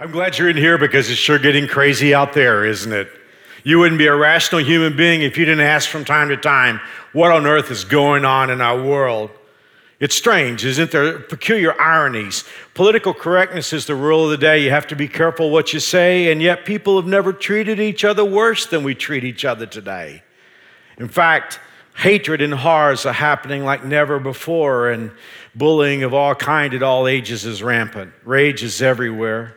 I'm glad you're in here because it's sure getting crazy out there, isn't it? You wouldn't be a rational human being if you didn't ask from time to time, what on earth is going on in our world? It's strange, isn't there? Peculiar ironies. Political correctness is the rule of the day. You have to be careful what you say, and yet people have never treated each other worse than we treat each other today. In fact, hatred and horrors are happening like never before, and bullying of all kind at all ages is rampant. Rage is everywhere.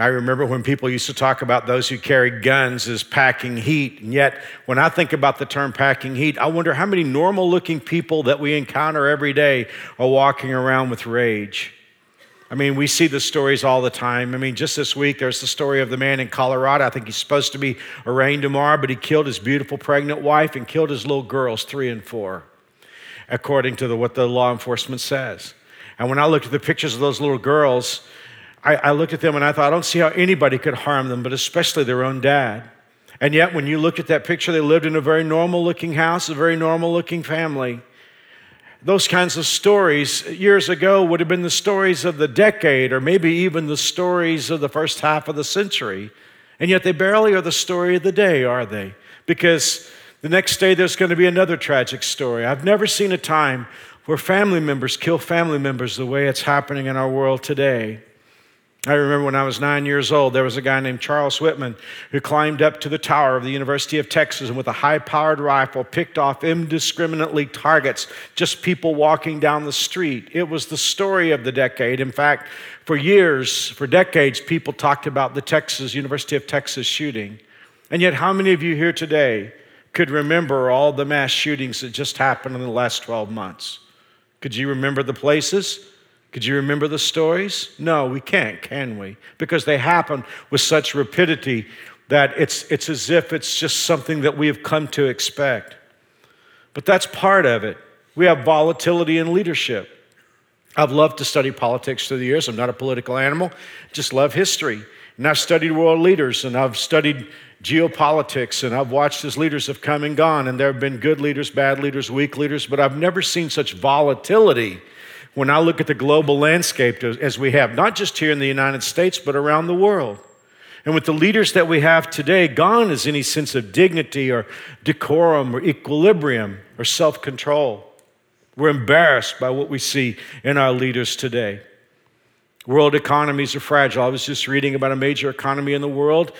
I remember when people used to talk about those who carry guns as packing heat. And yet, when I think about the term packing heat, I wonder how many normal looking people that we encounter every day are walking around with rage. I mean, we see the stories all the time. I mean, just this week, there's the story of the man in Colorado. I think he's supposed to be arraigned tomorrow, but he killed his beautiful pregnant wife and killed his little girls, three and four, according to the, what the law enforcement says. And when I looked at the pictures of those little girls, I, I looked at them and I thought, I don't see how anybody could harm them, but especially their own dad. And yet, when you look at that picture, they lived in a very normal looking house, a very normal looking family. Those kinds of stories years ago would have been the stories of the decade or maybe even the stories of the first half of the century. And yet, they barely are the story of the day, are they? Because the next day there's going to be another tragic story. I've never seen a time where family members kill family members the way it's happening in our world today. I remember when I was nine years old, there was a guy named Charles Whitman who climbed up to the tower of the University of Texas and with a high powered rifle picked off indiscriminately targets, just people walking down the street. It was the story of the decade. In fact, for years, for decades, people talked about the Texas, University of Texas shooting. And yet, how many of you here today could remember all the mass shootings that just happened in the last 12 months? Could you remember the places? Could you remember the stories? No, we can't, can we? Because they happen with such rapidity that it's, it's as if it's just something that we have come to expect. But that's part of it. We have volatility in leadership. I've loved to study politics through the years. I'm not a political animal, just love history. And I've studied world leaders and I've studied geopolitics and I've watched as leaders have come and gone. And there have been good leaders, bad leaders, weak leaders, but I've never seen such volatility when I look at the global landscape as we have, not just here in the United States, but around the world. And with the leaders that we have today, gone is any sense of dignity or decorum or equilibrium or self control. We're embarrassed by what we see in our leaders today. World economies are fragile. I was just reading about a major economy in the world.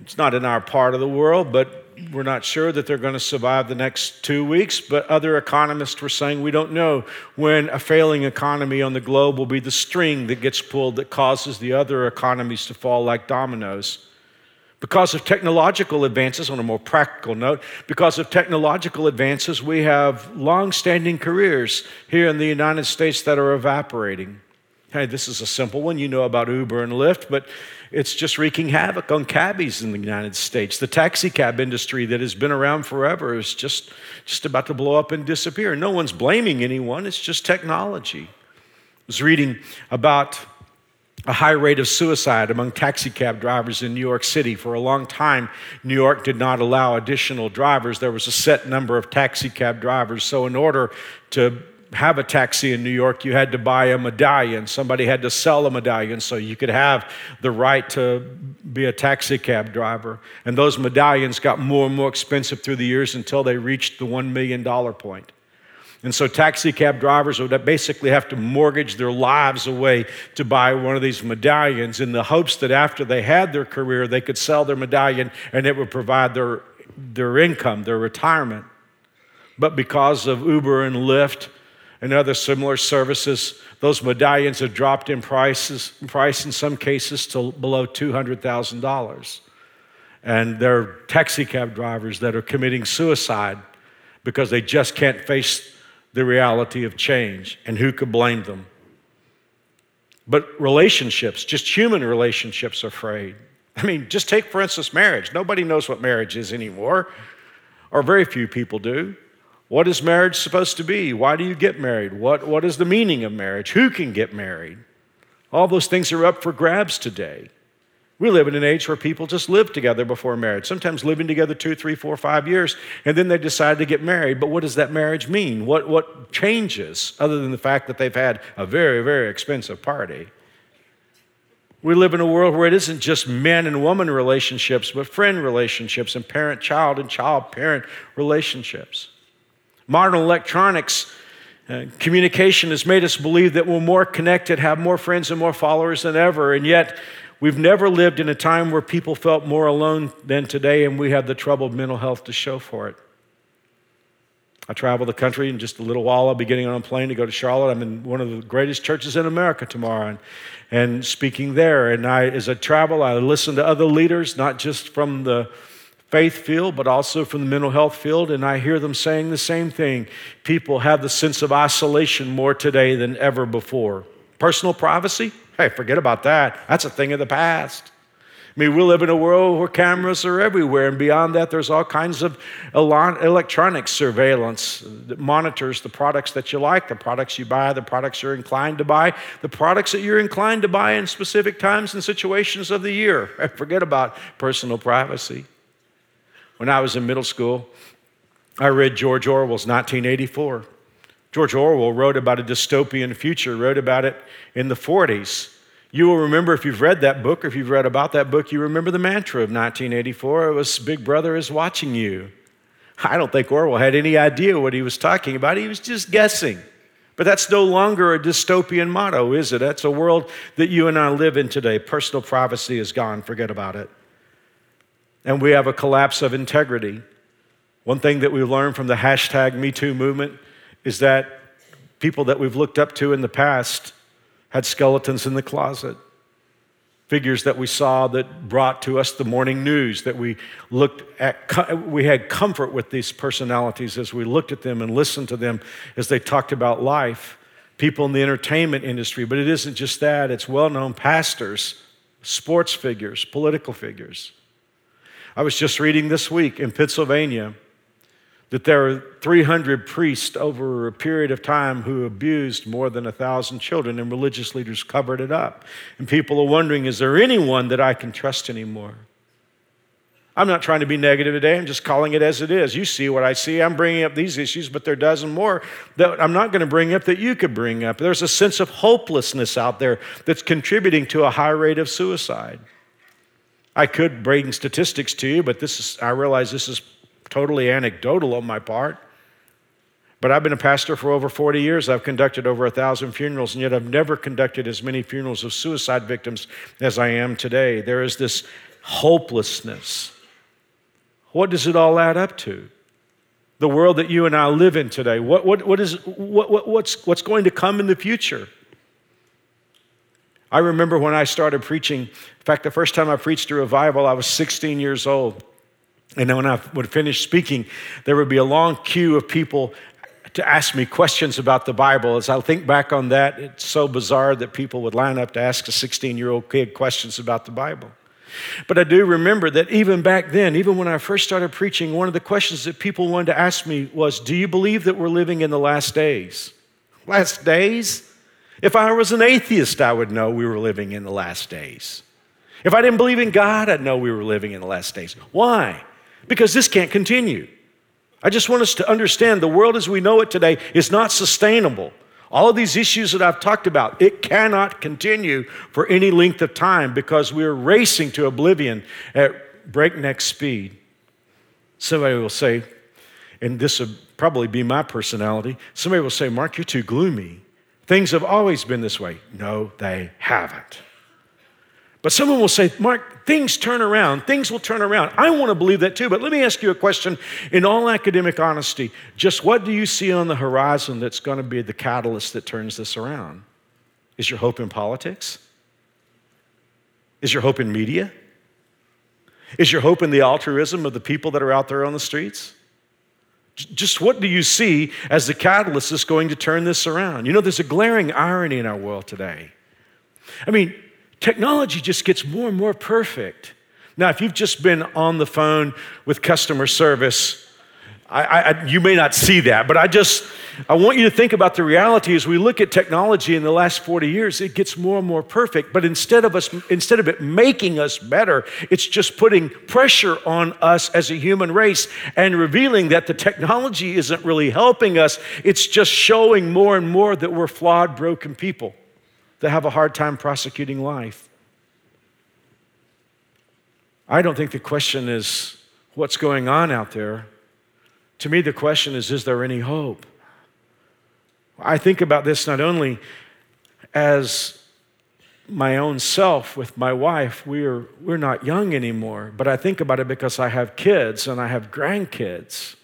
It's not in our part of the world, but we're not sure that they're going to survive the next two weeks, but other economists were saying we don't know when a failing economy on the globe will be the string that gets pulled that causes the other economies to fall like dominoes. Because of technological advances, on a more practical note, because of technological advances, we have long standing careers here in the United States that are evaporating. Hey, this is a simple one. You know about Uber and Lyft, but it's just wreaking havoc on cabbies in the United States. The taxi cab industry that has been around forever is just, just about to blow up and disappear. No one's blaming anyone, it's just technology. I was reading about a high rate of suicide among taxi cab drivers in New York City. For a long time, New York did not allow additional drivers. There was a set number of taxi cab drivers. So, in order to have a taxi in New York, you had to buy a medallion. Somebody had to sell a medallion so you could have the right to be a taxi cab driver. And those medallions got more and more expensive through the years until they reached the $1 million point. And so taxi cab drivers would basically have to mortgage their lives away to buy one of these medallions in the hopes that after they had their career, they could sell their medallion and it would provide their, their income, their retirement. But because of Uber and Lyft, and other similar services. Those medallions have dropped in prices, price in some cases to below $200,000. And there are taxi cab drivers that are committing suicide because they just can't face the reality of change. And who could blame them? But relationships, just human relationships, are frayed. I mean, just take, for instance, marriage. Nobody knows what marriage is anymore, or very few people do. What is marriage supposed to be? Why do you get married? What, what is the meaning of marriage? Who can get married? All those things are up for grabs today. We live in an age where people just live together before marriage, sometimes living together two, three, four, five years, and then they decide to get married. But what does that marriage mean? What, what changes other than the fact that they've had a very, very expensive party? We live in a world where it isn't just man and woman relationships, but friend relationships and parent child and child parent relationships. Modern electronics uh, communication has made us believe that we're more connected, have more friends, and more followers than ever. And yet, we've never lived in a time where people felt more alone than today, and we have the troubled mental health to show for it. I travel the country in just a little while. I'll be getting on a plane to go to Charlotte. I'm in one of the greatest churches in America tomorrow and, and speaking there. And I, as I travel, I listen to other leaders, not just from the faith field, but also from the mental health field, and I hear them saying the same thing. People have the sense of isolation more today than ever before. Personal privacy? Hey, forget about that. That's a thing of the past. I mean, we live in a world where cameras are everywhere, and beyond that, there's all kinds of electronic surveillance that monitors the products that you like, the products you buy, the products you're inclined to buy, the products that you're inclined to buy in specific times and situations of the year. Forget about personal privacy. When I was in middle school, I read George Orwell's 1984. George Orwell wrote about a dystopian future, wrote about it in the 40s. You will remember if you've read that book or if you've read about that book, you remember the mantra of 1984. It was Big Brother is watching you. I don't think Orwell had any idea what he was talking about. He was just guessing. But that's no longer a dystopian motto, is it? That's a world that you and I live in today. Personal privacy is gone. Forget about it and we have a collapse of integrity. One thing that we've learned from the hashtag MeToo movement is that people that we've looked up to in the past had skeletons in the closet. Figures that we saw that brought to us the morning news, that we looked at, we had comfort with these personalities as we looked at them and listened to them as they talked about life. People in the entertainment industry, but it isn't just that, it's well known pastors, sports figures, political figures. I was just reading this week in Pennsylvania that there are 300 priests over a period of time who abused more than a thousand children, and religious leaders covered it up. And people are wondering, is there anyone that I can trust anymore? I'm not trying to be negative today. I'm just calling it as it is. You see what I see. I'm bringing up these issues, but there are dozen more that I'm not going to bring up that you could bring up. There's a sense of hopelessness out there that's contributing to a high rate of suicide. I could bring statistics to you, but this is, I realize this is totally anecdotal on my part. But I've been a pastor for over 40 years. I've conducted over a thousand funerals, and yet I've never conducted as many funerals of suicide victims as I am today. There is this hopelessness. What does it all add up to? The world that you and I live in today. What, what, what is, what, what, what's, what's going to come in the future? I remember when I started preaching, in fact, the first time I preached a revival, I was 16 years old. And then when I would finish speaking, there would be a long queue of people to ask me questions about the Bible. As I think back on that, it's so bizarre that people would line up to ask a 16 year old kid questions about the Bible. But I do remember that even back then, even when I first started preaching, one of the questions that people wanted to ask me was Do you believe that we're living in the last days? Last days? If I was an atheist, I would know we were living in the last days. If I didn't believe in God, I'd know we were living in the last days. Why? Because this can't continue. I just want us to understand the world as we know it today is not sustainable. All of these issues that I've talked about, it cannot continue for any length of time because we're racing to oblivion at breakneck speed. Somebody will say, and this will probably be my personality, somebody will say, Mark, you're too gloomy. Things have always been this way. No, they haven't. But someone will say, Mark, things turn around. Things will turn around. I want to believe that too. But let me ask you a question in all academic honesty. Just what do you see on the horizon that's going to be the catalyst that turns this around? Is your hope in politics? Is your hope in media? Is your hope in the altruism of the people that are out there on the streets? Just what do you see as the catalyst that's going to turn this around? You know, there's a glaring irony in our world today. I mean, technology just gets more and more perfect. Now, if you've just been on the phone with customer service I, I, you may not see that, but I just, I want you to think about the reality as we look at technology in the last 40 years, it gets more and more perfect. But instead of us, instead of it making us better, it's just putting pressure on us as a human race and revealing that the technology isn't really helping us. It's just showing more and more that we're flawed, broken people that have a hard time prosecuting life. I don't think the question is what's going on out there. To me, the question is is there any hope? I think about this not only as my own self with my wife, we are, we're not young anymore, but I think about it because I have kids and I have grandkids.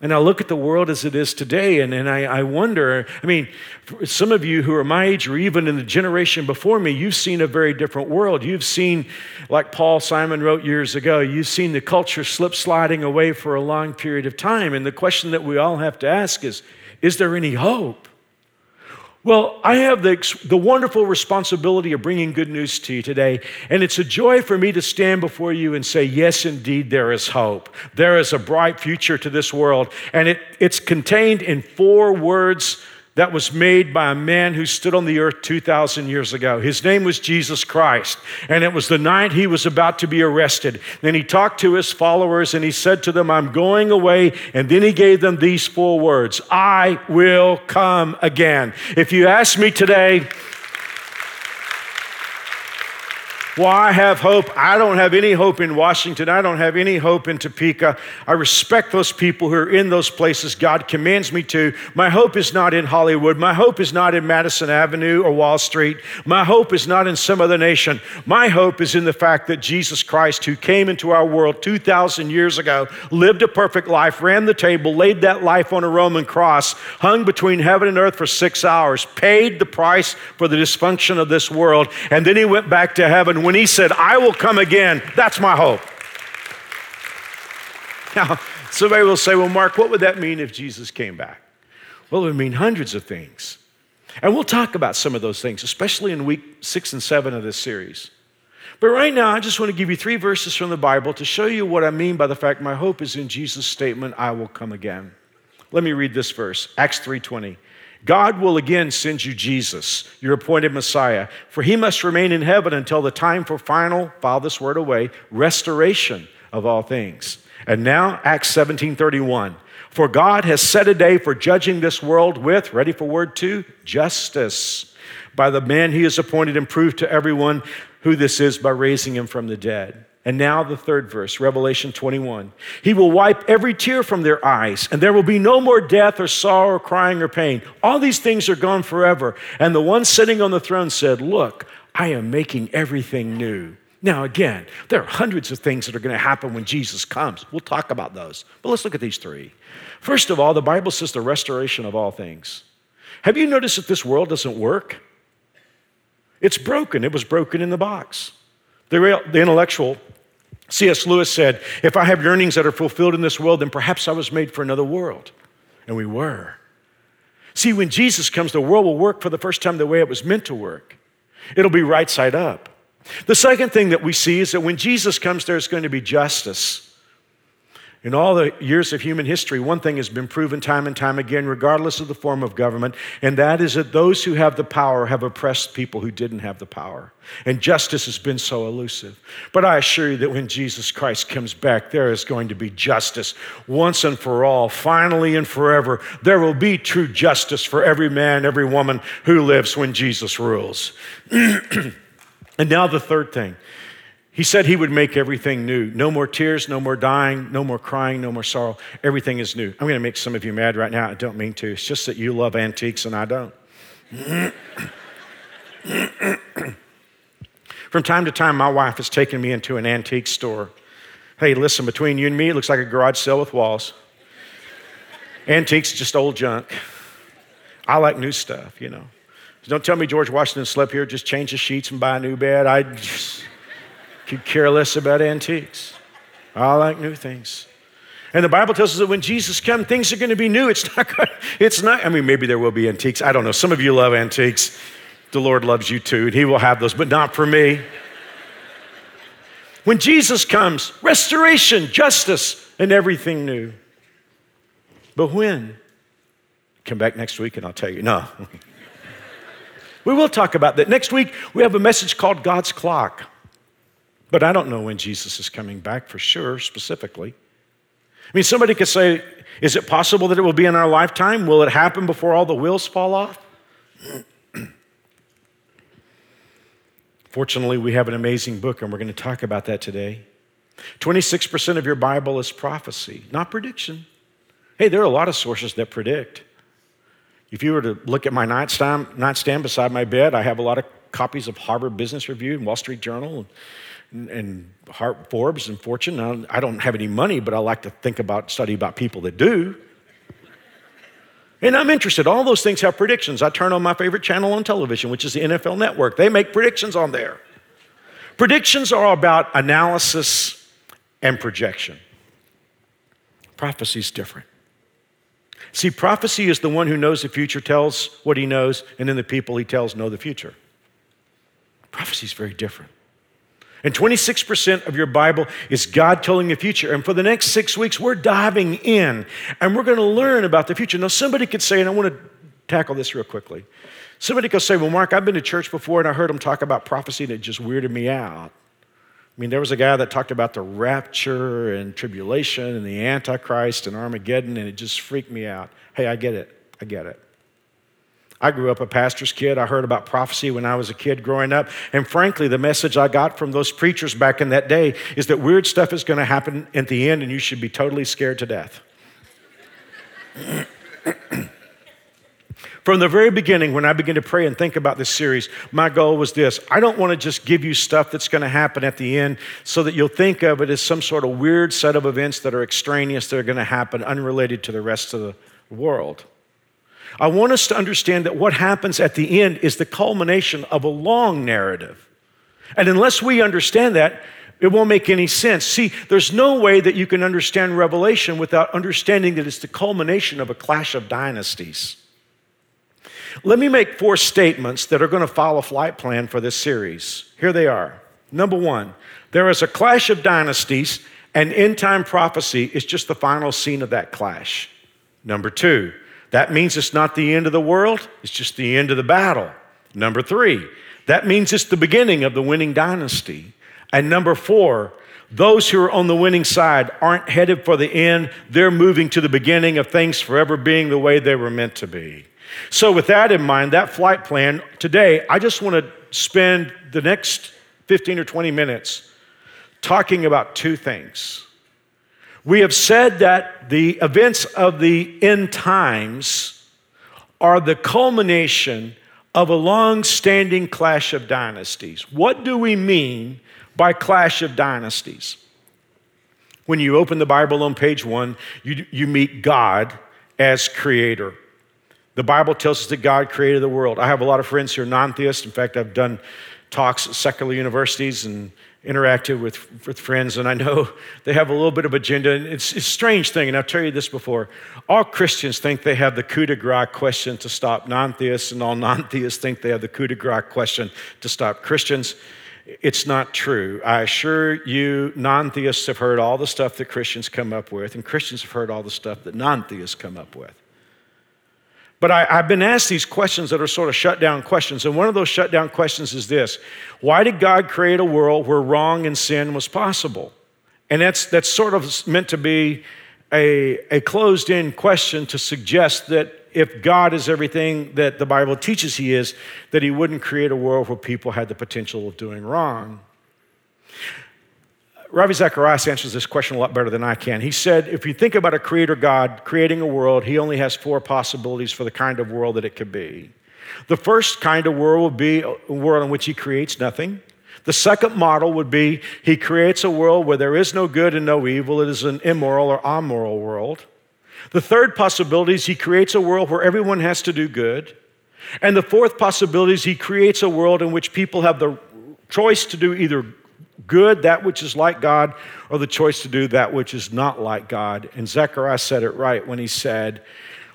And I look at the world as it is today, and, and I, I wonder I mean, some of you who are my age, or even in the generation before me, you've seen a very different world. You've seen, like Paul Simon wrote years ago, you've seen the culture slip sliding away for a long period of time. And the question that we all have to ask is is there any hope? Well, I have the, the wonderful responsibility of bringing good news to you today, and it's a joy for me to stand before you and say, Yes, indeed, there is hope. There is a bright future to this world, and it, it's contained in four words that was made by a man who stood on the earth 2,000 years ago. His name was Jesus Christ. And it was the night he was about to be arrested. Then he talked to his followers and he said to them, I'm going away. And then he gave them these four words I will come again. If you ask me today, Well, I have hope. I don't have any hope in Washington. I don't have any hope in Topeka. I respect those people who are in those places God commands me to. My hope is not in Hollywood. My hope is not in Madison Avenue or Wall Street. My hope is not in some other nation. My hope is in the fact that Jesus Christ, who came into our world 2,000 years ago, lived a perfect life, ran the table, laid that life on a Roman cross, hung between heaven and earth for six hours, paid the price for the dysfunction of this world, and then he went back to heaven when he said, I will come again, that's my hope. Now, somebody will say, Well, Mark, what would that mean if Jesus came back? Well, it would mean hundreds of things. And we'll talk about some of those things, especially in week six and seven of this series. But right now, I just want to give you three verses from the Bible to show you what I mean by the fact my hope is in Jesus' statement, I will come again. Let me read this verse, Acts 3:20. God will again send you Jesus, your appointed Messiah, for he must remain in heaven until the time for final, file this word away, restoration of all things. And now, Acts 17 31. For God has set a day for judging this world with, ready for word two, justice, by the man he has appointed and proved to everyone who this is by raising him from the dead. And now the third verse, Revelation 21. He will wipe every tear from their eyes, and there will be no more death or sorrow or crying or pain. All these things are gone forever. And the one sitting on the throne said, Look, I am making everything new. Now, again, there are hundreds of things that are going to happen when Jesus comes. We'll talk about those. But let's look at these three. First of all, the Bible says the restoration of all things. Have you noticed that this world doesn't work? It's broken. It was broken in the box. The, the intellectual C.S. Lewis said, If I have yearnings that are fulfilled in this world, then perhaps I was made for another world. And we were. See, when Jesus comes, the world will work for the first time the way it was meant to work. It'll be right side up. The second thing that we see is that when Jesus comes, there's going to be justice. In all the years of human history, one thing has been proven time and time again, regardless of the form of government, and that is that those who have the power have oppressed people who didn't have the power. And justice has been so elusive. But I assure you that when Jesus Christ comes back, there is going to be justice once and for all, finally and forever. There will be true justice for every man, every woman who lives when Jesus rules. and now, the third thing he said he would make everything new. No more tears, no more dying, no more crying, no more sorrow. Everything is new. I'm going to make some of you mad right now. I don't mean to. It's just that you love antiques and I don't. From time to time, my wife has taken me into an antique store. Hey, listen, between you and me, it looks like a garage sale with walls. Antiques, just old junk. I like new stuff, you know. Don't tell me George Washington slept here, just change the sheets and buy a new bed. I just. Could care less about antiques. I like new things. And the Bible tells us that when Jesus comes, things are going to be new. It's not good. It's not, I mean, maybe there will be antiques. I don't know. Some of you love antiques. The Lord loves you too, and He will have those, but not for me. When Jesus comes, restoration, justice, and everything new. But when? Come back next week and I'll tell you. No. we will talk about that. Next week, we have a message called God's Clock. But I don't know when Jesus is coming back for sure, specifically. I mean, somebody could say, is it possible that it will be in our lifetime? Will it happen before all the wheels fall off? Fortunately, we have an amazing book, and we're going to talk about that today. 26% of your Bible is prophecy, not prediction. Hey, there are a lot of sources that predict. If you were to look at my nightstand, nightstand beside my bed, I have a lot of copies of Harvard Business Review and Wall Street Journal and, and Forbes and Fortune. Now, I don't have any money, but I like to think about, study about people that do. And I'm interested. All those things have predictions. I turn on my favorite channel on television, which is the NFL Network. They make predictions on there. Predictions are about analysis and projection. Prophecy is different. See, prophecy is the one who knows the future tells what he knows, and then the people he tells know the future. Prophecy is very different. And 26% of your Bible is God telling the future. And for the next six weeks, we're diving in and we're going to learn about the future. Now, somebody could say, and I want to tackle this real quickly. Somebody could say, Well, Mark, I've been to church before and I heard them talk about prophecy and it just weirded me out. I mean, there was a guy that talked about the rapture and tribulation and the Antichrist and Armageddon, and it just freaked me out. Hey, I get it. I get it. I grew up a pastor's kid. I heard about prophecy when I was a kid growing up. And frankly, the message I got from those preachers back in that day is that weird stuff is going to happen at the end and you should be totally scared to death. From the very beginning, when I began to pray and think about this series, my goal was this I don't want to just give you stuff that's going to happen at the end so that you'll think of it as some sort of weird set of events that are extraneous that are going to happen unrelated to the rest of the world. I want us to understand that what happens at the end is the culmination of a long narrative. And unless we understand that, it won't make any sense. See, there's no way that you can understand Revelation without understanding that it's the culmination of a clash of dynasties. Let me make four statements that are going to follow a flight plan for this series. Here they are. Number one, there is a clash of dynasties, and end time prophecy is just the final scene of that clash. Number two, that means it's not the end of the world, it's just the end of the battle. Number three, that means it's the beginning of the winning dynasty. And number four, those who are on the winning side aren't headed for the end, they're moving to the beginning of things forever being the way they were meant to be. So, with that in mind, that flight plan, today, I just want to spend the next 15 or 20 minutes talking about two things. We have said that the events of the end times are the culmination of a long standing clash of dynasties. What do we mean by clash of dynasties? When you open the Bible on page one, you, you meet God as creator. The Bible tells us that God created the world. I have a lot of friends who are non theists. In fact, I've done talks at secular universities and interacted with, with friends, and I know they have a little bit of agenda. And it's, it's a strange thing, and I've told you this before. All Christians think they have the coup de grace question to stop non theists, and all non theists think they have the coup de grace question to stop Christians. It's not true. I assure you, non theists have heard all the stuff that Christians come up with, and Christians have heard all the stuff that non theists come up with. But I, have been asked these questions that are sort of shut down questions. And one of those shut down questions is this Why did God create a world where wrong and sin was possible? And that's, that's sort of meant to be a, a closed in question to suggest that if God is everything that the Bible teaches He is, that He wouldn't create a world where people had the potential of doing wrong. Ravi Zacharias answers this question a lot better than I can. He said, if you think about a creator God creating a world, he only has four possibilities for the kind of world that it could be. The first kind of world would be a world in which he creates nothing. The second model would be he creates a world where there is no good and no evil. It is an immoral or amoral world. The third possibility is he creates a world where everyone has to do good. And the fourth possibility is he creates a world in which people have the choice to do either good, that which is like God, or the choice to do that which is not like God. And Zacharias said it right when he said,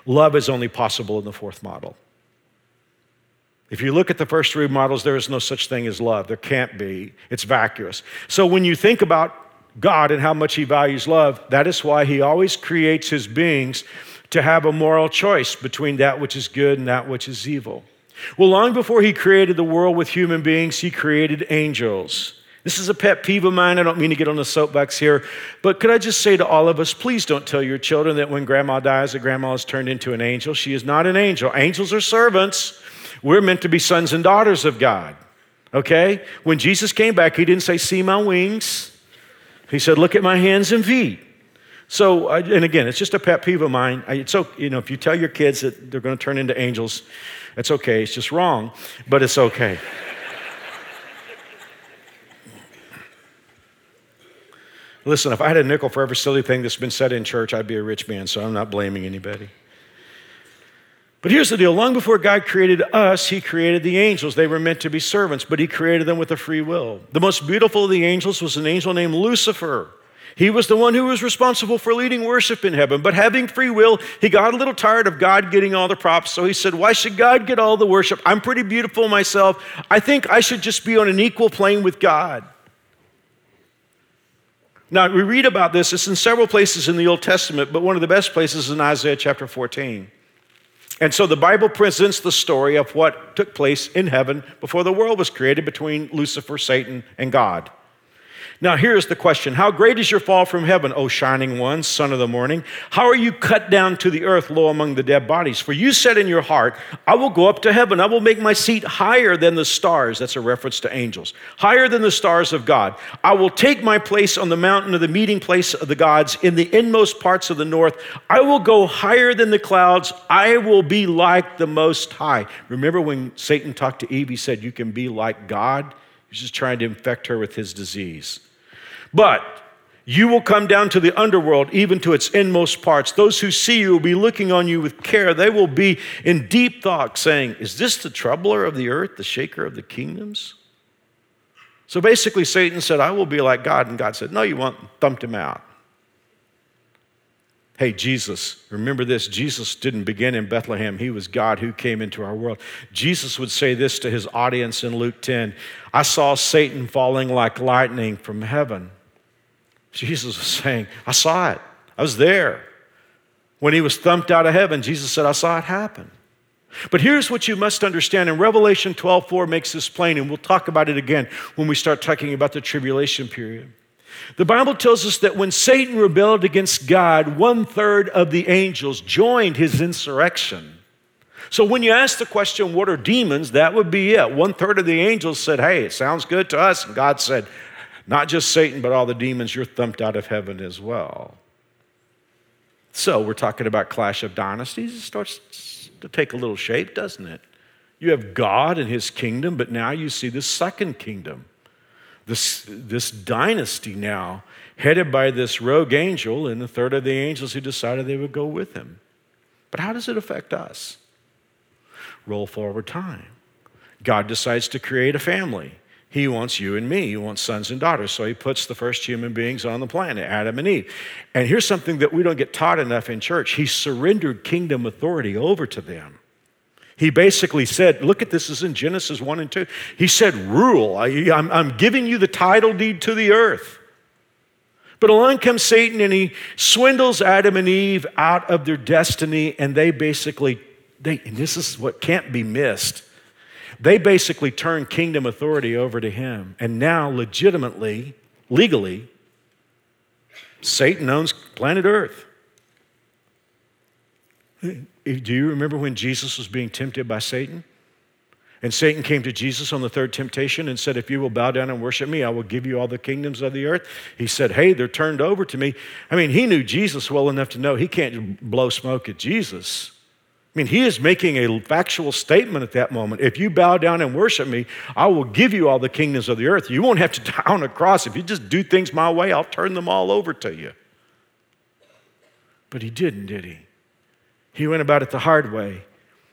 Love is only possible in the fourth model. If you look at the first three models, there is no such thing as love. There can't be. It's vacuous. So when you think about God and how much He values love, that is why He always creates His beings to have a moral choice between that which is good and that which is evil. Well, long before He created the world with human beings, He created angels. This is a pet peeve of mine. I don't mean to get on the soapbox here, but could I just say to all of us, please don't tell your children that when grandma dies, that grandma is turned into an angel. She is not an angel. Angels are servants. We're meant to be sons and daughters of God. Okay? When Jesus came back, he didn't say, See my wings. He said, Look at my hands and feet. So, and again, it's just a pet peeve of mine. It's okay, you know, if you tell your kids that they're going to turn into angels, it's okay. It's just wrong, but it's okay. Listen, if I had a nickel for every silly thing that's been said in church, I'd be a rich man, so I'm not blaming anybody. But here's the deal long before God created us, He created the angels. They were meant to be servants, but He created them with a free will. The most beautiful of the angels was an angel named Lucifer. He was the one who was responsible for leading worship in heaven. But having free will, he got a little tired of God getting all the props. So he said, Why should God get all the worship? I'm pretty beautiful myself. I think I should just be on an equal plane with God. Now, we read about this. It's in several places in the Old Testament, but one of the best places is in Isaiah chapter 14. And so the Bible presents the story of what took place in heaven before the world was created between Lucifer, Satan, and God. Now, here's the question How great is your fall from heaven, O shining one, son of the morning? How are you cut down to the earth, low among the dead bodies? For you said in your heart, I will go up to heaven. I will make my seat higher than the stars. That's a reference to angels. Higher than the stars of God. I will take my place on the mountain of the meeting place of the gods in the inmost parts of the north. I will go higher than the clouds. I will be like the Most High. Remember when Satan talked to Eve, he said, You can be like God? He's just trying to infect her with his disease. But you will come down to the underworld, even to its inmost parts. Those who see you will be looking on you with care. They will be in deep thought, saying, Is this the troubler of the earth, the shaker of the kingdoms? So basically, Satan said, I will be like God. And God said, No, you won't. Thumped him out. Hey, Jesus, remember this Jesus didn't begin in Bethlehem. He was God who came into our world. Jesus would say this to his audience in Luke 10 I saw Satan falling like lightning from heaven. Jesus was saying, I saw it. I was there. When he was thumped out of heaven, Jesus said, I saw it happen. But here's what you must understand, and Revelation 12 4 makes this plain, and we'll talk about it again when we start talking about the tribulation period. The Bible tells us that when Satan rebelled against God, one third of the angels joined his insurrection. So when you ask the question, what are demons? That would be it. One third of the angels said, hey, it sounds good to us. And God said, not just Satan, but all the demons, you're thumped out of heaven as well. So we're talking about clash of dynasties. It starts to take a little shape, doesn't it? You have God and his kingdom, but now you see the second kingdom. This, this dynasty now, headed by this rogue angel and the third of the angels who decided they would go with him. But how does it affect us? Roll forward time. God decides to create a family. He wants you and me. He wants sons and daughters. So he puts the first human beings on the planet, Adam and Eve. And here's something that we don't get taught enough in church He surrendered kingdom authority over to them. He basically said, Look at this, this is in Genesis 1 and 2. He said, Rule. I, am I'm giving you the title deed to the earth. But along comes Satan and he swindles Adam and Eve out of their destiny, and they basically, they, and this is what can't be missed they basically turned kingdom authority over to him. And now, legitimately, legally, Satan owns planet Earth. Do you remember when Jesus was being tempted by Satan? And Satan came to Jesus on the third temptation and said, If you will bow down and worship me, I will give you all the kingdoms of the earth. He said, Hey, they're turned over to me. I mean, he knew Jesus well enough to know he can't blow smoke at Jesus. I mean, he is making a factual statement at that moment. If you bow down and worship me, I will give you all the kingdoms of the earth. You won't have to die on a cross. If you just do things my way, I'll turn them all over to you. But he didn't, did he? He went about it the hard way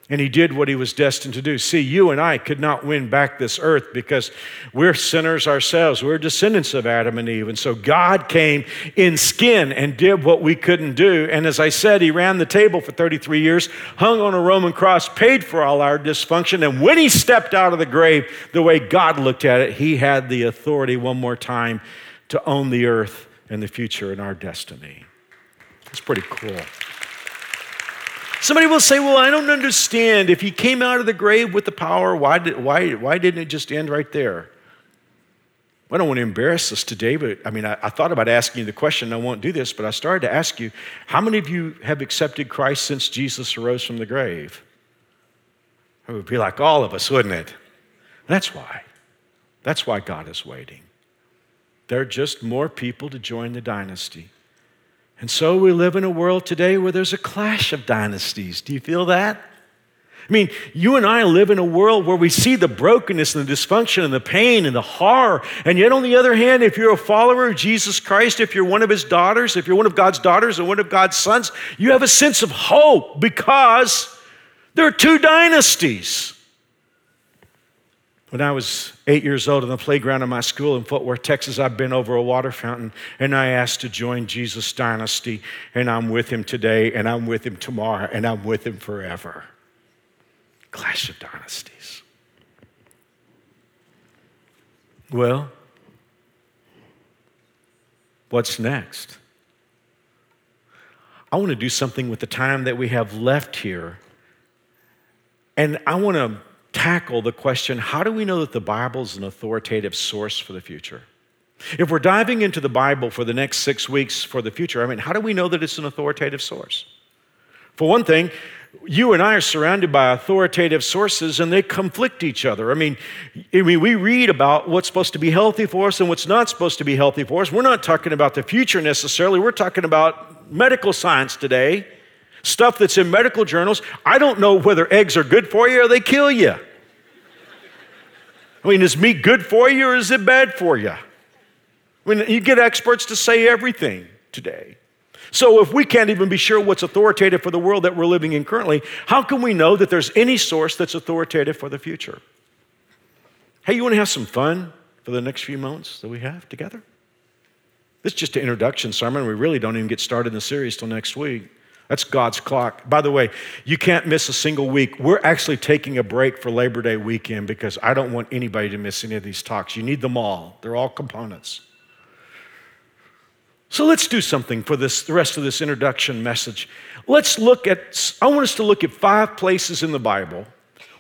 and he did what he was destined to do. See, you and I could not win back this earth because we're sinners ourselves. We're descendants of Adam and Eve. And so God came in skin and did what we couldn't do. And as I said, he ran the table for 33 years, hung on a Roman cross, paid for all our dysfunction. And when he stepped out of the grave, the way God looked at it, he had the authority one more time to own the earth and the future and our destiny. It's pretty cool. Somebody will say, Well, I don't understand. If he came out of the grave with the power, why, did, why, why didn't it just end right there? I don't want to embarrass us today, but I mean, I, I, thought about asking you the question. and I won't do this, but I started to ask you how many of you have accepted Christ since Jesus arose from the grave? It would be like all of us, wouldn't it? That's why. That's why God is waiting. There are just more people to join the dynasty. And so we live in a world today where there's a clash of dynasties. Do you feel that? I mean, you and I live in a world where we see the brokenness and the dysfunction and the pain and the horror. And yet, on the other hand, if you're a follower of Jesus Christ, if you're one of his daughters, if you're one of God's daughters and one of God's sons, you have a sense of hope because there are two dynasties. When I was eight years old on the playground of my school in Fort Worth, Texas, I'd been over a water fountain and I asked to join Jesus' dynasty, and I'm with him today, and I'm with him tomorrow, and I'm with him forever. Clash of dynasties. Well, what's next? I want to do something with the time that we have left here. And I want to tackle the question how do we know that the Bible is an authoritative source for the future? If we're diving into the Bible for the next six weeks for the future, I mean, how do we know that it's an authoritative source? For one thing, you and I are surrounded by authoritative sources and they conflict each other. I mean, I mean, we read about what's supposed to be healthy for us and what's not supposed to be healthy for us. We're not talking about the future necessarily, we're talking about medical science today, stuff that's in medical journals. I don't know whether eggs are good for you or they kill you. I mean, is meat good for you or is it bad for you? I mean, you get experts to say everything today. So, if we can't even be sure what's authoritative for the world that we're living in currently, how can we know that there's any source that's authoritative for the future? Hey, you want to have some fun for the next few moments that we have together? This is just an introduction sermon. We really don't even get started in the series till next week. That's God's clock. By the way, you can't miss a single week. We're actually taking a break for Labor Day weekend because I don't want anybody to miss any of these talks. You need them all, they're all components. So let's do something for this, the rest of this introduction message. Let's look at, I want us to look at five places in the Bible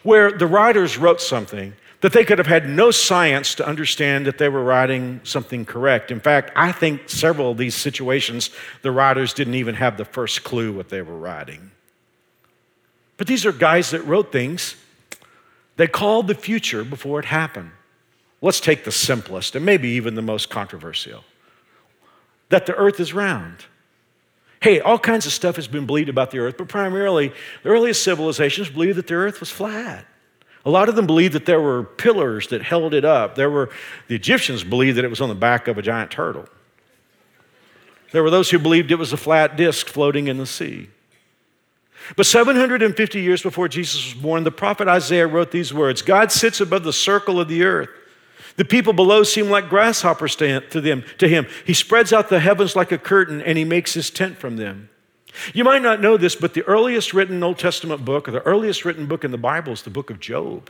where the writers wrote something that they could have had no science to understand that they were writing something correct. In fact, I think several of these situations, the writers didn't even have the first clue what they were writing. But these are guys that wrote things, they called the future before it happened. Let's take the simplest and maybe even the most controversial that the earth is round. Hey, all kinds of stuff has been believed about the earth, but primarily the earliest civilizations believed that the earth was flat. A lot of them believed that there were pillars that held it up. There were the Egyptians believed that it was on the back of a giant turtle. There were those who believed it was a flat disk floating in the sea. But 750 years before Jesus was born, the prophet Isaiah wrote these words God sits above the circle of the earth. The people below seem like grasshoppers to them, to him. He spreads out the heavens like a curtain and he makes his tent from them. You might not know this, but the earliest written Old Testament book, or the earliest written book in the Bible, is the book of Job.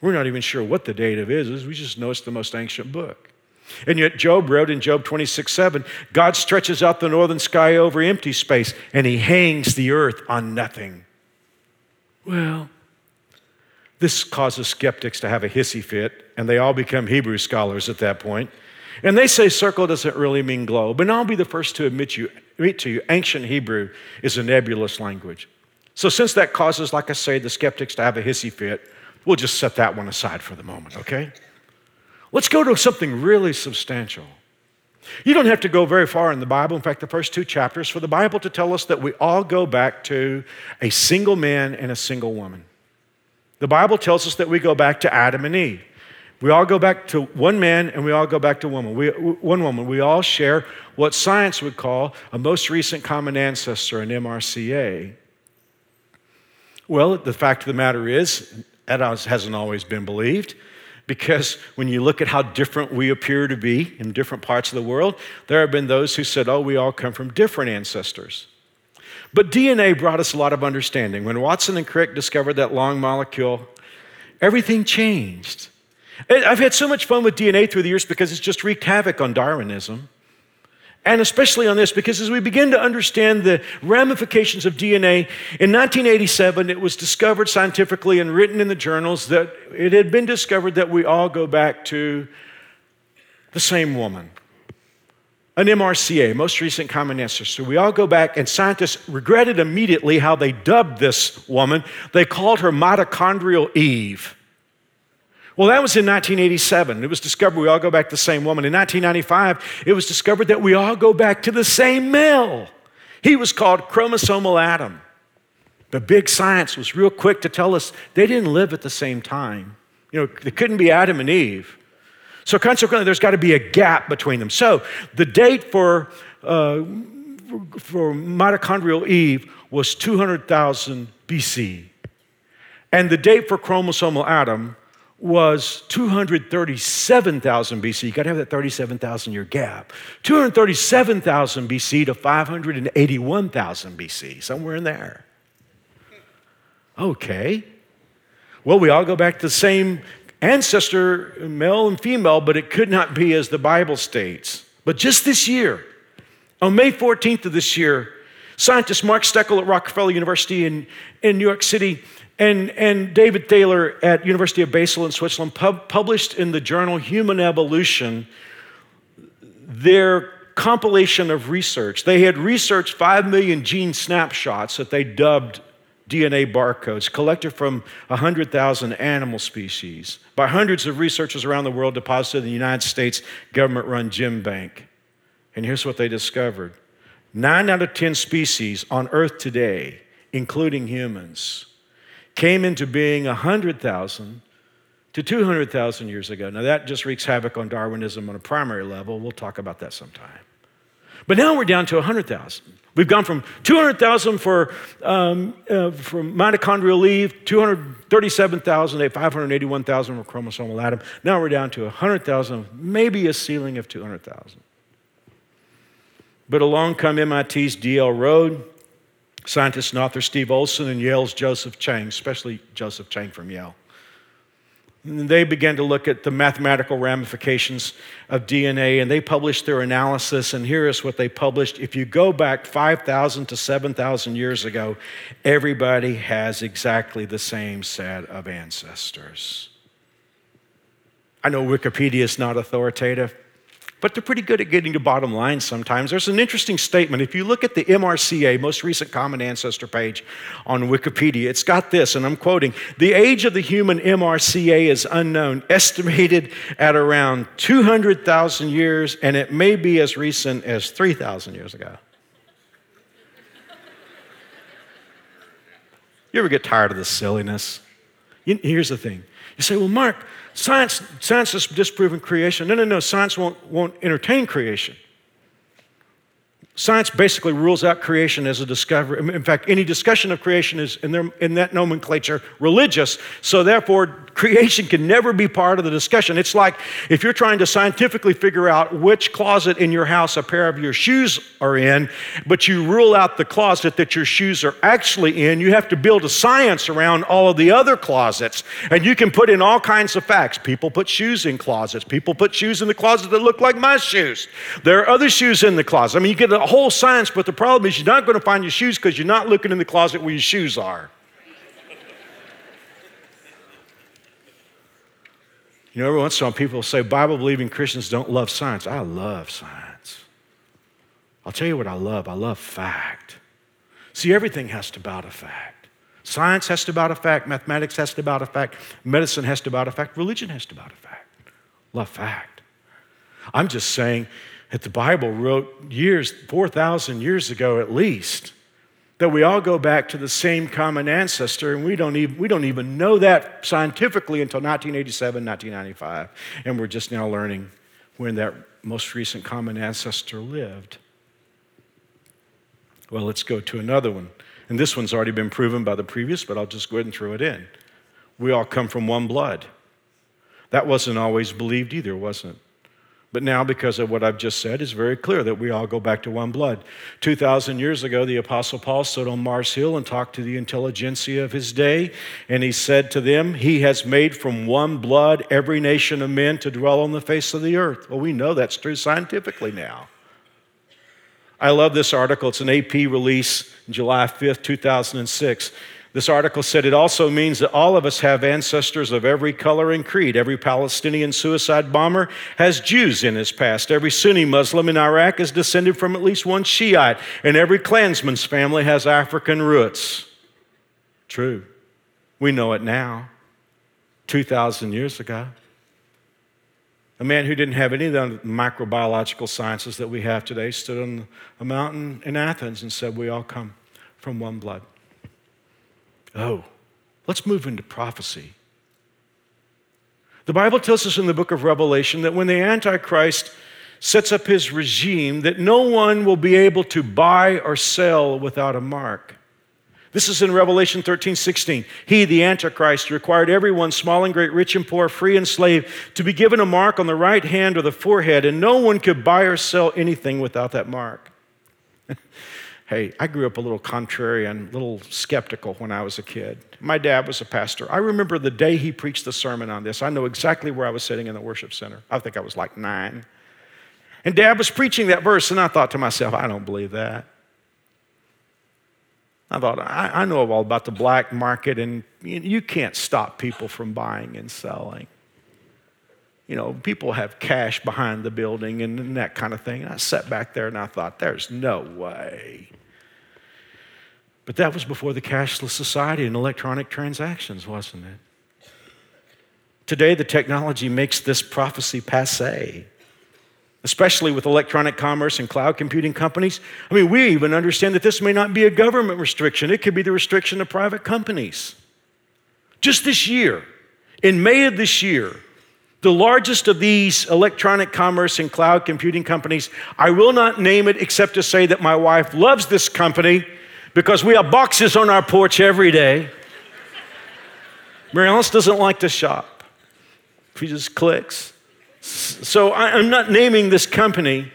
We're not even sure what the date of it is, we just know it's the most ancient book. And yet, Job wrote in Job 26 7, God stretches out the northern sky over empty space, and he hangs the earth on nothing. Well, this causes skeptics to have a hissy fit, and they all become Hebrew scholars at that point. And they say circle doesn't really mean globe. And I'll be the first to admit, you, admit to you, ancient Hebrew is a nebulous language. So, since that causes, like I say, the skeptics to have a hissy fit, we'll just set that one aside for the moment, okay? Let's go to something really substantial. You don't have to go very far in the Bible, in fact, the first two chapters, for the Bible to tell us that we all go back to a single man and a single woman. The Bible tells us that we go back to Adam and Eve. We all go back to one man and we all go back to woman. We, one woman. We all share what science would call a most recent common ancestor, an MRCA. Well, the fact of the matter is, that hasn't always been believed because when you look at how different we appear to be in different parts of the world, there have been those who said, oh, we all come from different ancestors. But DNA brought us a lot of understanding. When Watson and Crick discovered that long molecule, everything changed. I've had so much fun with DNA through the years because it's just wreaked havoc on Darwinism. And especially on this, because as we begin to understand the ramifications of DNA, in 1987 it was discovered scientifically and written in the journals that it had been discovered that we all go back to the same woman an MRCA, most recent common ancestor. We all go back, and scientists regretted immediately how they dubbed this woman. They called her mitochondrial Eve. Well, that was in 1987. It was discovered we all go back to the same woman. In 1995, it was discovered that we all go back to the same male. He was called chromosomal Adam. But big science was real quick to tell us they didn't live at the same time. You know, they couldn't be Adam and Eve. So consequently, there's got to be a gap between them. So the date for, uh, for mitochondrial Eve was 200,000 BC. And the date for chromosomal Adam was 237,000 BC. You got to have that 37,000 year gap. 237,000 BC to 581,000 BC, somewhere in there. Okay. Well, we all go back to the same ancestor, male and female, but it could not be as the Bible states. But just this year, on May 14th of this year, scientist Mark Stoeckle at Rockefeller University in, in New York City and, and David Thaler at University of Basel in Switzerland pub, published in the journal Human Evolution their compilation of research. They had researched 5 million gene snapshots that they dubbed DNA barcodes collected from 100,000 animal species by hundreds of researchers around the world deposited in the United States government run GenBank. And here's what they discovered nine out of 10 species on Earth today, including humans, came into being 100,000 to 200,000 years ago. Now, that just wreaks havoc on Darwinism on a primary level. We'll talk about that sometime. But now we're down to 100,000. We've gone from 200,000 for, um, uh, for mitochondrial Eve, 237,000, 581,000 for chromosomal Adam. Now we're down to 100,000, maybe a ceiling of 200,000. But along come MIT's D.L. Rohde, scientist and author Steve Olson, and Yale's Joseph Chang, especially Joseph Chang from Yale. And they began to look at the mathematical ramifications of DNA and they published their analysis. And here is what they published. If you go back 5,000 to 7,000 years ago, everybody has exactly the same set of ancestors. I know Wikipedia is not authoritative but they're pretty good at getting to bottom line sometimes. There's an interesting statement. If you look at the MRCA, most recent common ancestor page on Wikipedia, it's got this, and I'm quoting The age of the human MRCA is unknown, estimated at around 200,000 years, and it may be as recent as 3,000 years ago. You ever get tired of this silliness? Here's the thing. You say, well, Mark, Science, science has disproven creation. No, no, no. Science won't, won't entertain creation. Science basically rules out creation as a discovery. In fact, any discussion of creation is, in, their, in that nomenclature, religious. So, therefore, creation can never be part of the discussion. It's like if you're trying to scientifically figure out which closet in your house a pair of your shoes are in, but you rule out the closet that your shoes are actually in, you have to build a science around all of the other closets. And you can put in all kinds of facts. People put shoes in closets, people put shoes in the closet that look like my shoes. There are other shoes in the closet. I mean, you get whole science, but the problem is you're not going to find your shoes because you're not looking in the closet where your shoes are. You know, every once in a while people say Bible believing Christians don't love science. I love science. I'll tell you what I love I love fact. See, everything has to bow to fact. Science has to bow to fact, mathematics has to bow to fact, medicine has to bow to fact, religion has to bow to fact. Love fact. I'm just saying, that the Bible wrote years, 4,000 years ago at least, that we all go back to the same common ancestor, and we don't even, we don't even know that scientifically until 1987, 1995. And we're just now learning when that most recent common ancestor lived. Well, let's go to another one. And this one's already been proven by the previous, but I'll just go ahead and throw it in. We all come from one blood. That wasn't always believed either, wasn't it? But now, because of what I've just said, it's very clear that we all go back to one blood. 2,000 years ago, the Apostle Paul stood on Mars Hill and talked to the intelligentsia of his day, and he said to them, He has made from one blood every nation of men to dwell on the face of the earth. Well, we know that's true scientifically now. I love this article. It's an AP release, July 5th, 2006. This article said it also means that all of us have ancestors of every color and creed. Every Palestinian suicide bomber has Jews in his past. Every Sunni Muslim in Iraq is descended from at least one Shiite. And every Klansman's family has African roots. True. We know it now. 2,000 years ago. A man who didn't have any of the microbiological sciences that we have today stood on a mountain in Athens and said, We all come from one blood. Oh, let's move into prophecy. The Bible tells us in the book of Revelation that when the Antichrist sets up his regime, that no one will be able to buy or sell without a mark. This is in Revelation 13, 16. He, the Antichrist, required everyone, small and great, rich and poor, free and slave, to be given a mark on the right hand or the forehead, and no one could buy or sell anything without that mark. hey, I grew up a little contrary and a little skeptical when I was a kid. My dad was a pastor. I remember the day he preached the sermon on this. I know exactly where I was sitting in the worship center. I think I was like nine. And dad was preaching that verse, and I thought to myself, I don't believe that. I thought, I, I know all about the black market, and you can't stop people from buying and selling. You know, people have cash behind the building and, and that kind of thing. And I sat back there and I thought, there's no way. But that was before the cashless society and electronic transactions, wasn't it? Today, the technology makes this prophecy passe especially with electronic commerce and cloud computing companies. I mean, we even understand that this may not be a government restriction, it could be the restriction of private companies. Just this year, in May of this year, the largest of these electronic commerce and cloud computing companies, I will not name it except to say that my wife loves this company because we have boxes on our porch every day. Mary Alice doesn't like to shop. She just clicks. So I'm not naming this company,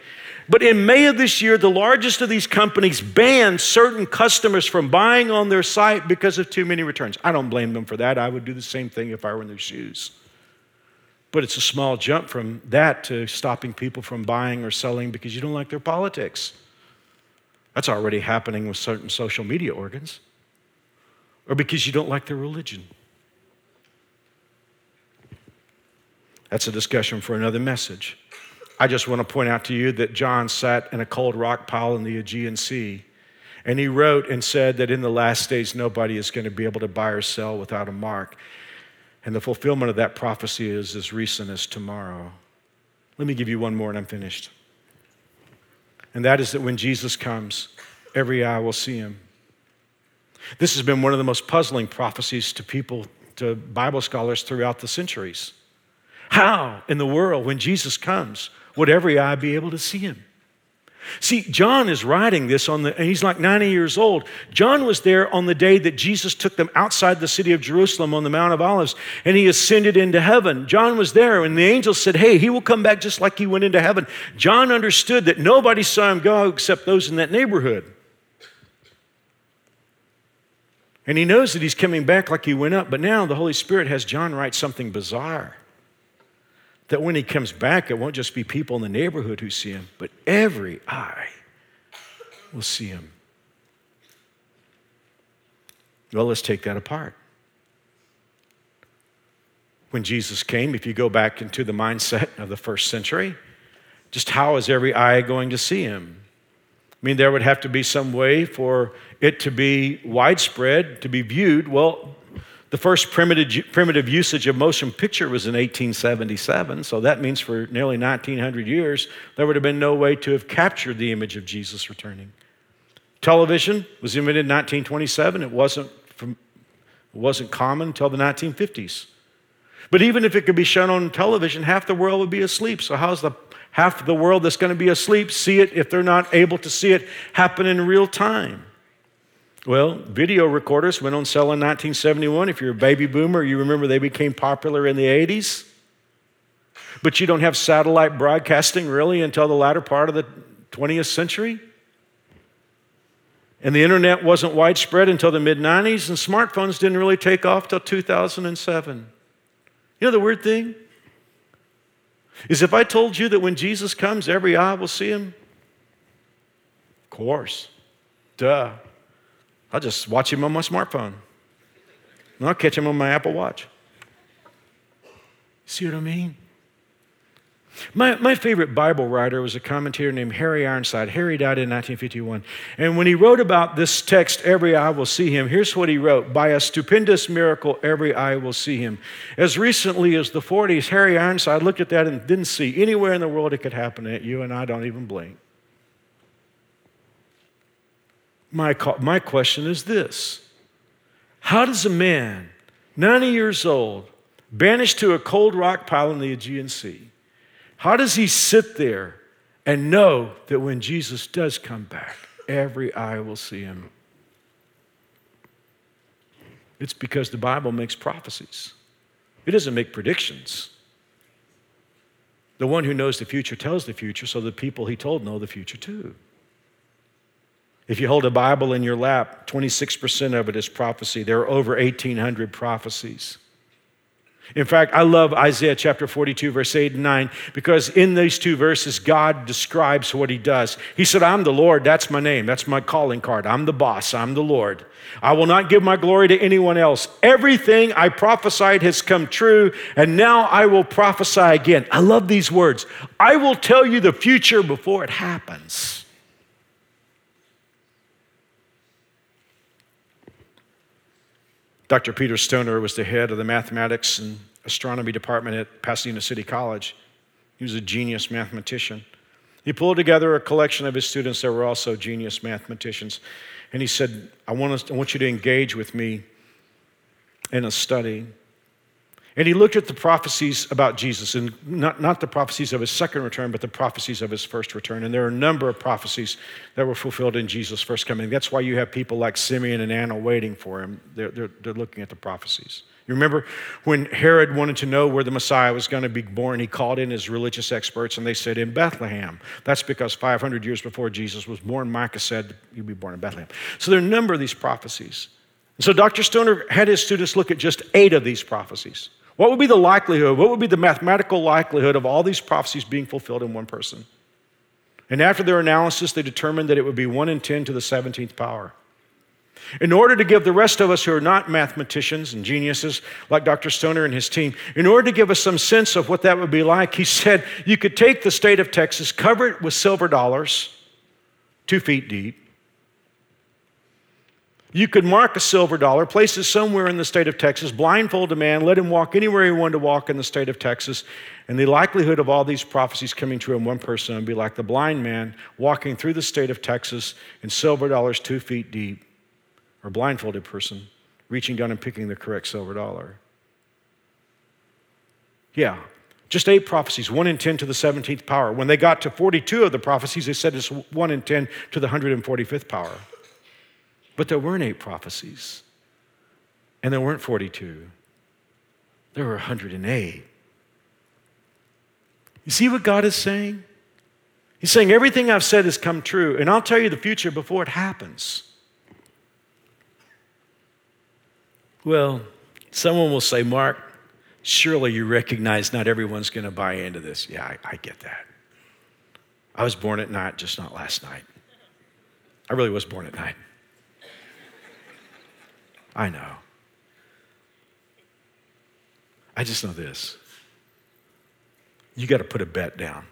but in May of this year, the largest of these companies banned certain customers from buying on their site because of too many returns. I don't blame them for that. I would do the same thing if I were in their shoes. But it's a small jump from that to stopping people from buying or selling because you don't like their politics. That's already happening with certain social media organs, or because you don't like their religion. That's a discussion for another message. I just want to point out to you that John sat in a cold rock pile in the Aegean Sea, and he wrote and said that in the last days, nobody is going to be able to buy or sell without a mark. And the fulfillment of that prophecy is as recent as tomorrow. Let me give you one more, and I'm finished. And that is that when Jesus comes, every eye will see him. This has been one of the most puzzling prophecies to people, to Bible scholars throughout the centuries. How in the world, when Jesus comes, would every eye be able to see him? See, John is writing this on the, and he's like 90 years old. John was there on the day that Jesus took them outside the city of Jerusalem on the Mount of Olives and he ascended into heaven. John was there and the angel said, Hey, he will come back just like he went into heaven. John understood that nobody saw him go except those in that neighborhood. And he knows that he's coming back like he went up, but now the Holy Spirit has John write something bizarre that when he comes back, it won't just be people in the neighborhood who see him, but every eye will see him. Well, let's take that apart. When Jesus came, if you go back into the mindset of the first century, just how is every eye going to see him? I mean, there would have to be some way for it to be widespread, to be viewed. Well, the first primitive, primitive usage of motion picture was in 1877, so that means for nearly 1900 years, there would have been no way to have captured the image of Jesus returning. Television was invented in 1927. It wasn't, from, it wasn't common until the 1950s. But even if it could be shown on television, half the world would be asleep. So, how's the half the world that's going to be asleep see it if they're not able to see it happen in real time? Well, video recorders went on sale in 1971. If you're a baby boomer, you remember they became popular in the 80s. But you don't have satellite broadcasting really until the latter part of the 20th century. And the internet wasn't widespread until the mid 90s, and smartphones didn't really take off till 2007. You know the weird thing? Is if I told you that when Jesus comes, every eye will see him? Of course. Duh. I'll just watch him on my smartphone. And I'll catch him on my Apple Watch. See what I mean? My, my favorite Bible writer was a commentator named Harry Ironside. Harry died in 1951. And when he wrote about this text, Every Eye Will See Him, here's what he wrote By a stupendous miracle, every eye will see him. As recently as the 40s, Harry Ironside looked at that and didn't see anywhere in the world it could happen. And you and I don't even blink. My, my question is this How does a man, 90 years old, banished to a cold rock pile in the Aegean Sea, how does he sit there and know that when Jesus does come back, every eye will see him? It's because the Bible makes prophecies, it doesn't make predictions. The one who knows the future tells the future, so the people he told know the future too. If you hold a Bible in your lap, 26% of it is prophecy. There are over 1,800 prophecies. In fact, I love Isaiah chapter 42, verse 8 and 9, because in these two verses, God describes what he does. He said, I'm the Lord, that's my name, that's my calling card. I'm the boss, I'm the Lord. I will not give my glory to anyone else. Everything I prophesied has come true, and now I will prophesy again. I love these words. I will tell you the future before it happens. Dr. Peter Stoner was the head of the mathematics and astronomy department at Pasadena City College. He was a genius mathematician. He pulled together a collection of his students that were also genius mathematicians. And he said, I want, us, I want you to engage with me in a study and he looked at the prophecies about Jesus, and not, not the prophecies of his second return, but the prophecies of his first return. And there are a number of prophecies that were fulfilled in Jesus' first coming. That's why you have people like Simeon and Anna waiting for him. They're, they're, they're looking at the prophecies. You remember when Herod wanted to know where the Messiah was going to be born, he called in his religious experts and they said, In Bethlehem. That's because 500 years before Jesus was born, Micah said, You'll be born in Bethlehem. So there are a number of these prophecies. And so Dr. Stoner had his students look at just eight of these prophecies. What would be the likelihood, what would be the mathematical likelihood of all these prophecies being fulfilled in one person? And after their analysis, they determined that it would be 1 in 10 to the 17th power. In order to give the rest of us who are not mathematicians and geniuses, like Dr. Stoner and his team, in order to give us some sense of what that would be like, he said you could take the state of Texas, cover it with silver dollars, two feet deep, you could mark a silver dollar, place it somewhere in the state of Texas, blindfold a man, let him walk anywhere he wanted to walk in the state of Texas, and the likelihood of all these prophecies coming true in one person would be like the blind man walking through the state of Texas in silver dollars two feet deep, or blindfolded person reaching down and picking the correct silver dollar. Yeah, just eight prophecies, one in 10 to the 17th power. When they got to 42 of the prophecies, they said it's one in 10 to the 145th power. But there weren't eight prophecies, and there weren't 42. There were 108. You see what God is saying? He's saying everything I've said has come true, and I'll tell you the future before it happens. Well, someone will say, Mark, surely you recognize not everyone's going to buy into this. Yeah, I, I, get that. I was born at night, just not last night. I really was born at night. I know. I just know this. You got to put a bet down.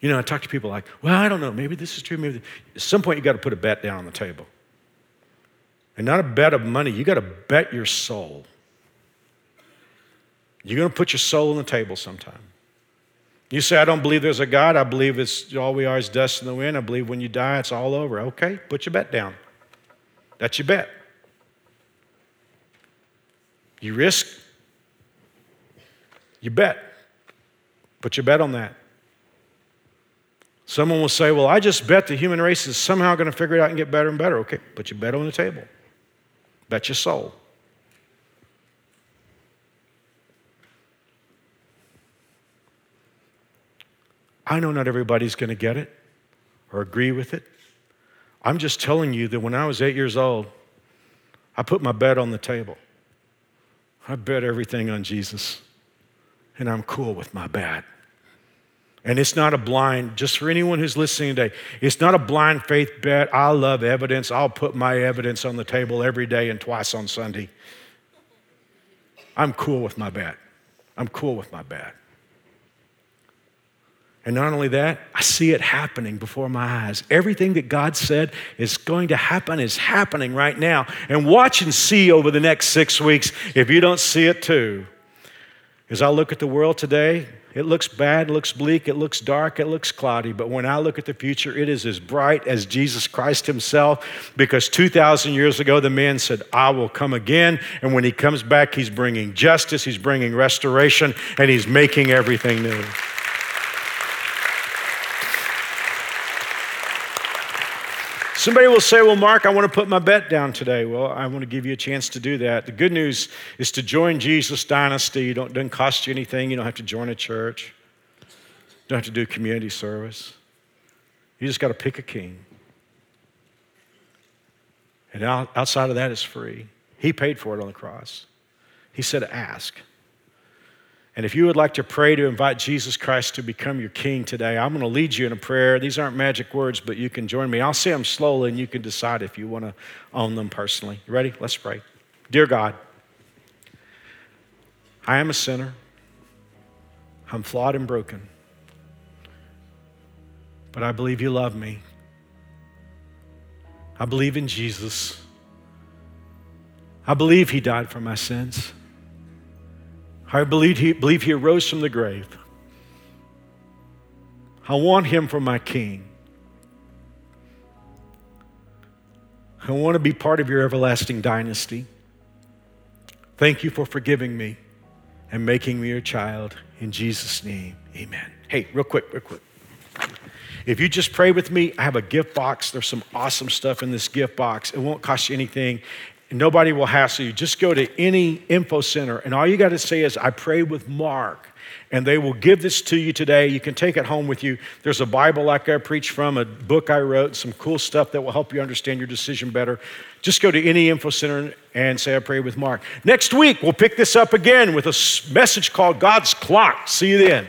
You know, I talk to people like, well, I don't know, maybe this is true, maybe. At some point, you got to put a bet down on the table. And not a bet of money, you got to bet your soul. You're going to put your soul on the table sometime. You say, I don't believe there's a God. I believe it's all we are is dust in the wind. I believe when you die, it's all over. Okay, put your bet down. That's your bet. You risk, you bet. Put your bet on that. Someone will say, Well, I just bet the human race is somehow going to figure it out and get better and better. Okay, put your bet on the table. Bet your soul. I know not everybody's going to get it or agree with it. I'm just telling you that when I was eight years old, I put my bet on the table. I bet everything on Jesus, and I'm cool with my bet. And it's not a blind, just for anyone who's listening today, it's not a blind faith bet. I love evidence. I'll put my evidence on the table every day and twice on Sunday. I'm cool with my bet. I'm cool with my bet. And not only that, I see it happening before my eyes. Everything that God said is going to happen is happening right now. And watch and see over the next six weeks if you don't see it too. As I look at the world today, it looks bad, it looks bleak, it looks dark, it looks cloudy. But when I look at the future, it is as bright as Jesus Christ Himself because 2,000 years ago, the man said, I will come again. And when He comes back, He's bringing justice, He's bringing restoration, and He's making everything new. Somebody will say, Well, Mark, I want to put my bet down today. Well, I want to give you a chance to do that. The good news is to join Jesus Dynasty. It doesn't cost you anything. You don't have to join a church, you don't have to do community service. You just got to pick a king. And outside of that, it's free. He paid for it on the cross. He said, Ask. And if you would like to pray to invite Jesus Christ to become your king today, I'm going to lead you in a prayer. These aren't magic words, but you can join me. I'll say them slowly and you can decide if you want to own them personally. You ready? Let's pray. Dear God, I am a sinner. I'm flawed and broken. But I believe you love me. I believe in Jesus. I believe he died for my sins. I believe he, believe he arose from the grave. I want him for my king. I want to be part of your everlasting dynasty. Thank you for forgiving me and making me your child. In Jesus' name, amen. Hey, real quick, real quick. If you just pray with me, I have a gift box. There's some awesome stuff in this gift box. It won't cost you anything. Nobody will hassle you. Just go to any info center, and all you got to say is, I prayed with Mark. And they will give this to you today. You can take it home with you. There's a Bible like I preach from, a book I wrote, some cool stuff that will help you understand your decision better. Just go to any info center and say, I prayed with Mark. Next week, we'll pick this up again with a message called God's Clock. See you then.